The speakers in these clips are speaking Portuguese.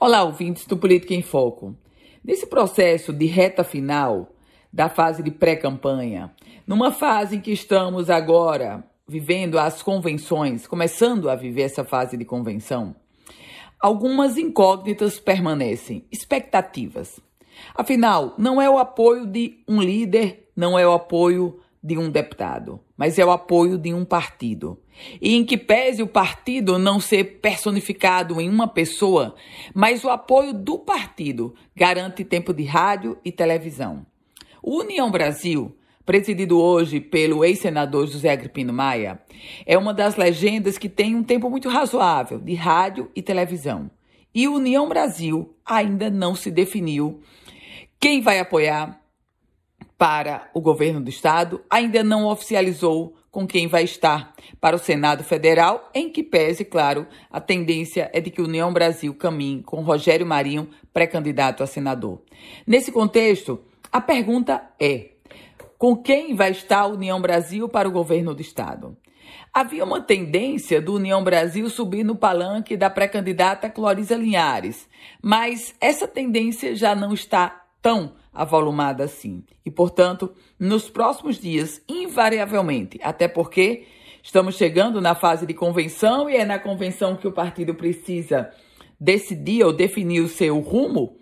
Olá, ouvintes do Política em Foco. Nesse processo de reta final da fase de pré-campanha, numa fase em que estamos agora vivendo as convenções, começando a viver essa fase de convenção, algumas incógnitas permanecem, expectativas. Afinal, não é o apoio de um líder, não é o apoio de um deputado, mas é o apoio de um partido. E em que pese o partido não ser personificado em uma pessoa, mas o apoio do partido garante tempo de rádio e televisão. O União Brasil, presidido hoje pelo ex-senador José Agripino Maia, é uma das legendas que tem um tempo muito razoável de rádio e televisão. E o União Brasil ainda não se definiu quem vai apoiar, para o governo do estado, ainda não oficializou com quem vai estar para o Senado Federal, em que pese, claro, a tendência é de que União Brasil caminhe com Rogério Marinho, pré-candidato a senador. Nesse contexto, a pergunta é: com quem vai estar a União Brasil para o governo do estado? Havia uma tendência do União Brasil subir no palanque da pré-candidata Clorisa Linhares, mas essa tendência já não está tão avolumada assim. E, portanto, nos próximos dias, invariavelmente, até porque estamos chegando na fase de convenção e é na convenção que o partido precisa decidir ou definir o seu rumo,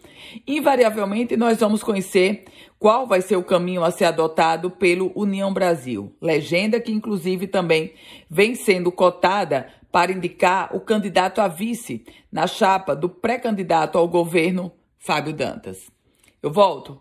invariavelmente nós vamos conhecer qual vai ser o caminho a ser adotado pelo União Brasil, legenda que inclusive também vem sendo cotada para indicar o candidato a vice na chapa do pré-candidato ao governo Fábio Dantas. Eu volto